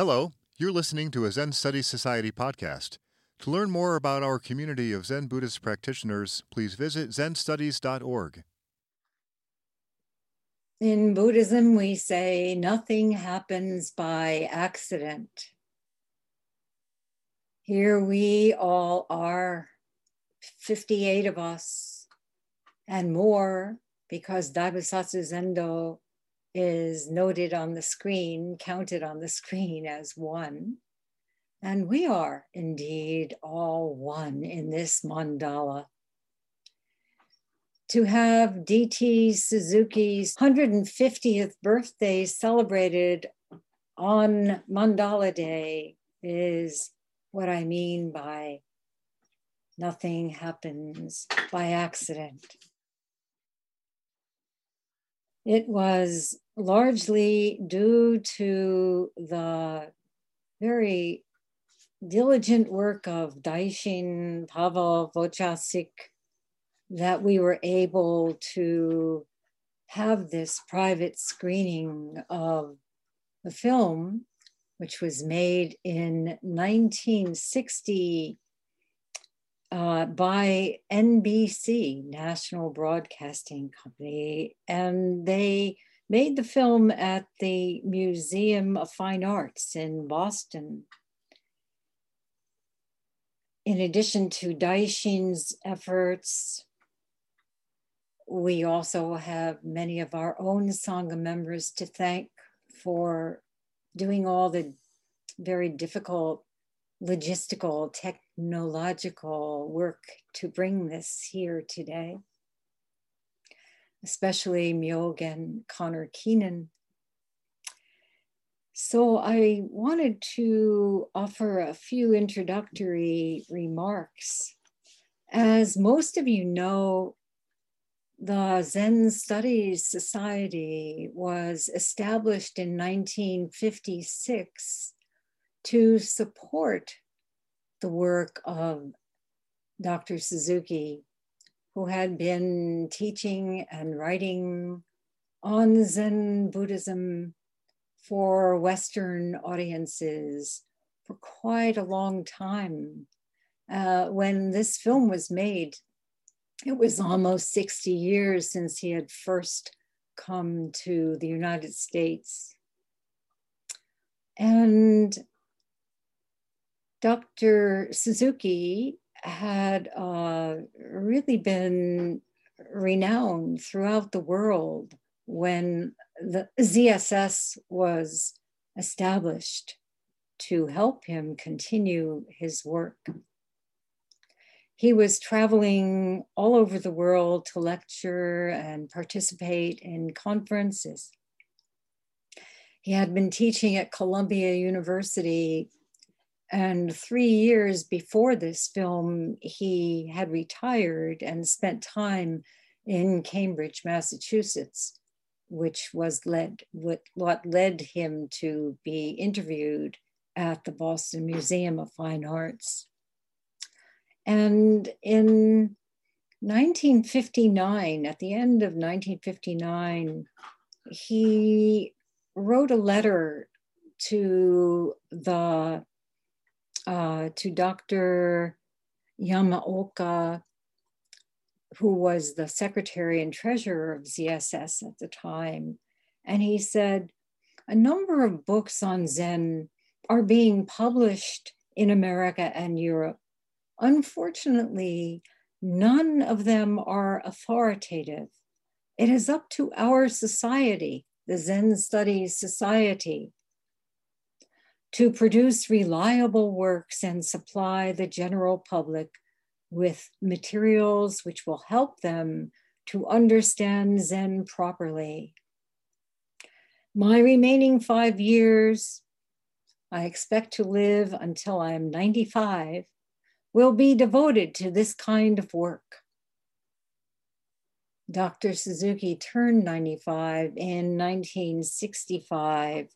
Hello, you're listening to a Zen Studies Society podcast. To learn more about our community of Zen Buddhist practitioners, please visit zenstudies.org. In Buddhism, we say nothing happens by accident. Here we all are, 58 of us and more, because Daibosatsu Zendo is noted on the screen, counted on the screen as one. And we are indeed all one in this mandala. To have D.T. Suzuki's 150th birthday celebrated on Mandala Day is what I mean by nothing happens by accident. It was largely due to the very diligent work of Daishin Pavel Wojcicki that we were able to have this private screening of the film, which was made in 1960 uh, by NBC, National Broadcasting Company, and they made the film at the Museum of Fine Arts in Boston. In addition to Daishin's efforts, we also have many of our own Sangha members to thank for doing all the very difficult logistical, technological work to bring this here today, especially Mjog and Connor Keenan. So I wanted to offer a few introductory remarks. As most of you know, the Zen Studies Society was established in 1956 to support the work of Dr. Suzuki, who had been teaching and writing on Zen Buddhism for Western audiences for quite a long time. Uh, when this film was made, it was almost 60 years since he had first come to the United States. And Dr. Suzuki had uh, really been renowned throughout the world when the ZSS was established to help him continue his work. He was traveling all over the world to lecture and participate in conferences. He had been teaching at Columbia University and three years before this film, he had retired and spent time in Cambridge, Massachusetts, which was led what, what led him to be interviewed at the Boston Museum of Fine Arts. And in 1959, at the end of 1959, he wrote a letter to the uh, to Dr. Yamaoka, who was the secretary and treasurer of ZSS at the time. And he said, a number of books on Zen are being published in America and Europe. Unfortunately, none of them are authoritative. It is up to our society, the Zen Studies Society, to produce reliable works and supply the general public with materials which will help them to understand Zen properly. My remaining five years, I expect to live until I am 95, will be devoted to this kind of work. Dr. Suzuki turned 95 in 1965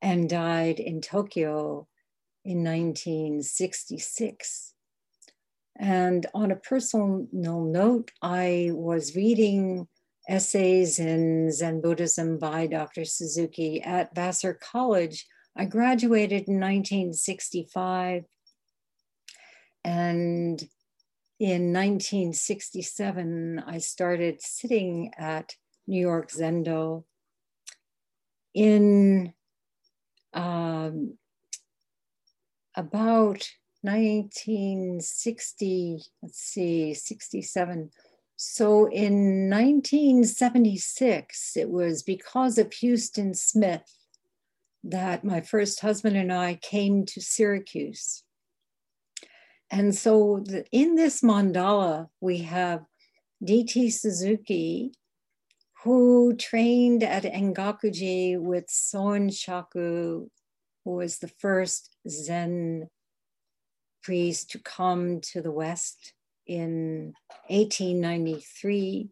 and died in Tokyo in 1966. And on a personal note, I was reading essays in Zen Buddhism by Dr. Suzuki at Vassar College I graduated in 1965. And in 1967, I started sitting at New York Zendo in um, about 1960, let's see, 67. So in 1976, it was because of Huston Smith that my first husband and I came to Syracuse. And so the, in this mandala, we have D.T. Suzuki, who trained at Engakuji with Soen Shaku, who was the first Zen priest to come to the West in 1893.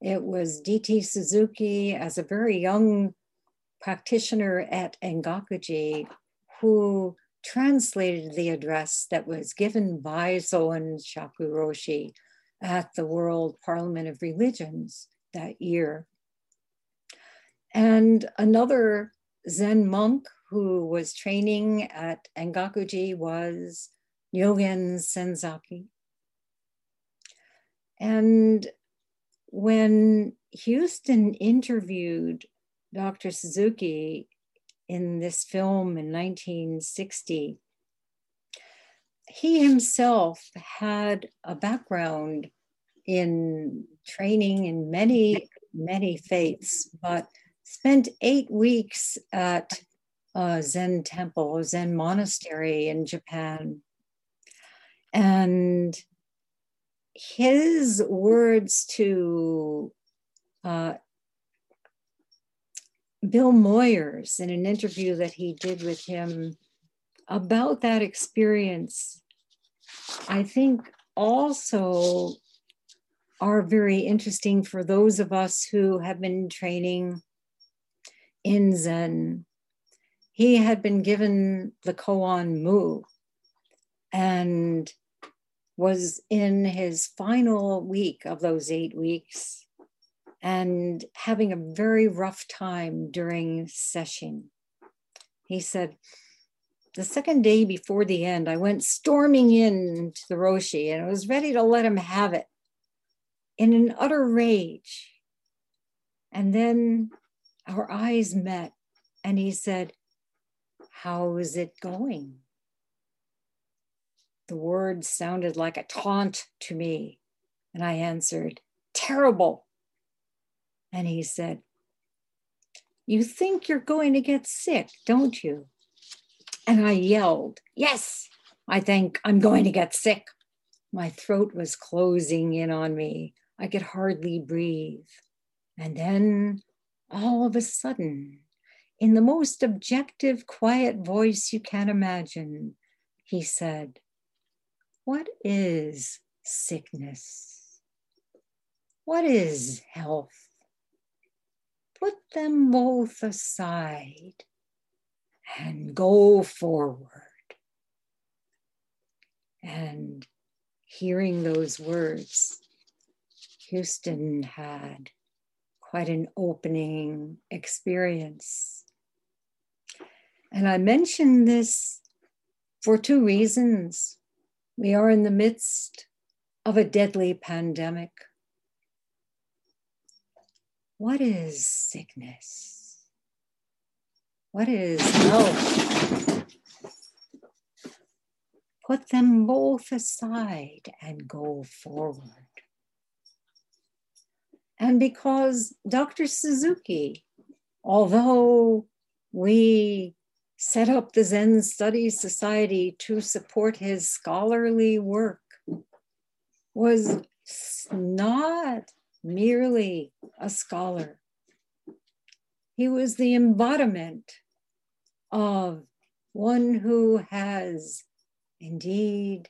It was D.T. Suzuki as a very young practitioner at Engakuji who translated the address that was given by Soen Shaku Roshi at the World Parliament of Religions that year. And another Zen monk who was training at Engakuji was Nyogen Senzaki. And when Huston interviewed Dr. Suzuki in this film in 1960, he himself had a background in training in many, many faiths, but spent eight weeks at a Zen temple, Zen monastery in Japan. And his words to uh, Bill Moyers in an interview that he did with him about that experience, I think also are very interesting for those of us who have been training in Zen. He had been given the koan mu and was in his final week of those eight weeks and having a very rough time during session. He said, the second day before the end, I went storming into the Roshi and I was ready to let him have it in an utter rage. And then our eyes met, and he said, How is it going? The words sounded like a taunt to me, and I answered, Terrible. And he said, You think you're going to get sick, don't you? And I yelled, Yes, I think I'm going to get sick. My throat was closing in on me. I could hardly breathe. And then all of a sudden, in the most objective, quiet voice you can imagine, he said, What is sickness? What is health? Put them both aside and go forward. And hearing those words, Huston had quite an opening experience. And I mention this for two reasons. We are in the midst of a deadly pandemic. What is sickness? What is health? Put them both aside and go forward and because Dr. Suzuki, although we set up the Zen Studies Society to support his scholarly work, was not merely a scholar. He was the embodiment of one who has indeed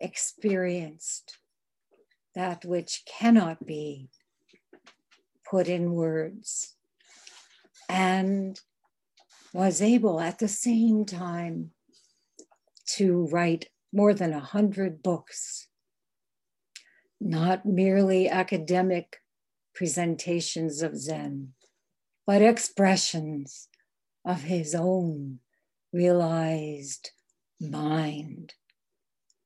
experienced that which cannot be put in words, and was able at the same time to write more than a hundred books, not merely academic presentations of Zen, but expressions of his own realized mind,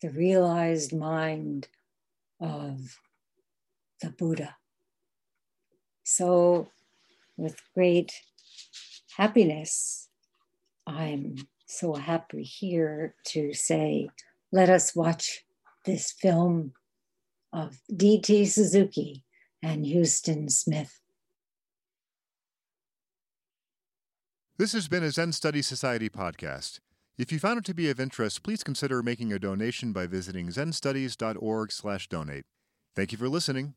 the realized mind of the Buddha. So, with great happiness, I'm so happy here to say, let us watch this film of D.T. Suzuki and Huston Smith. This has been a Zen Study Society podcast. If you found it to be of interest, please consider making a donation by visiting zenstudies.org/donate. Thank you for listening.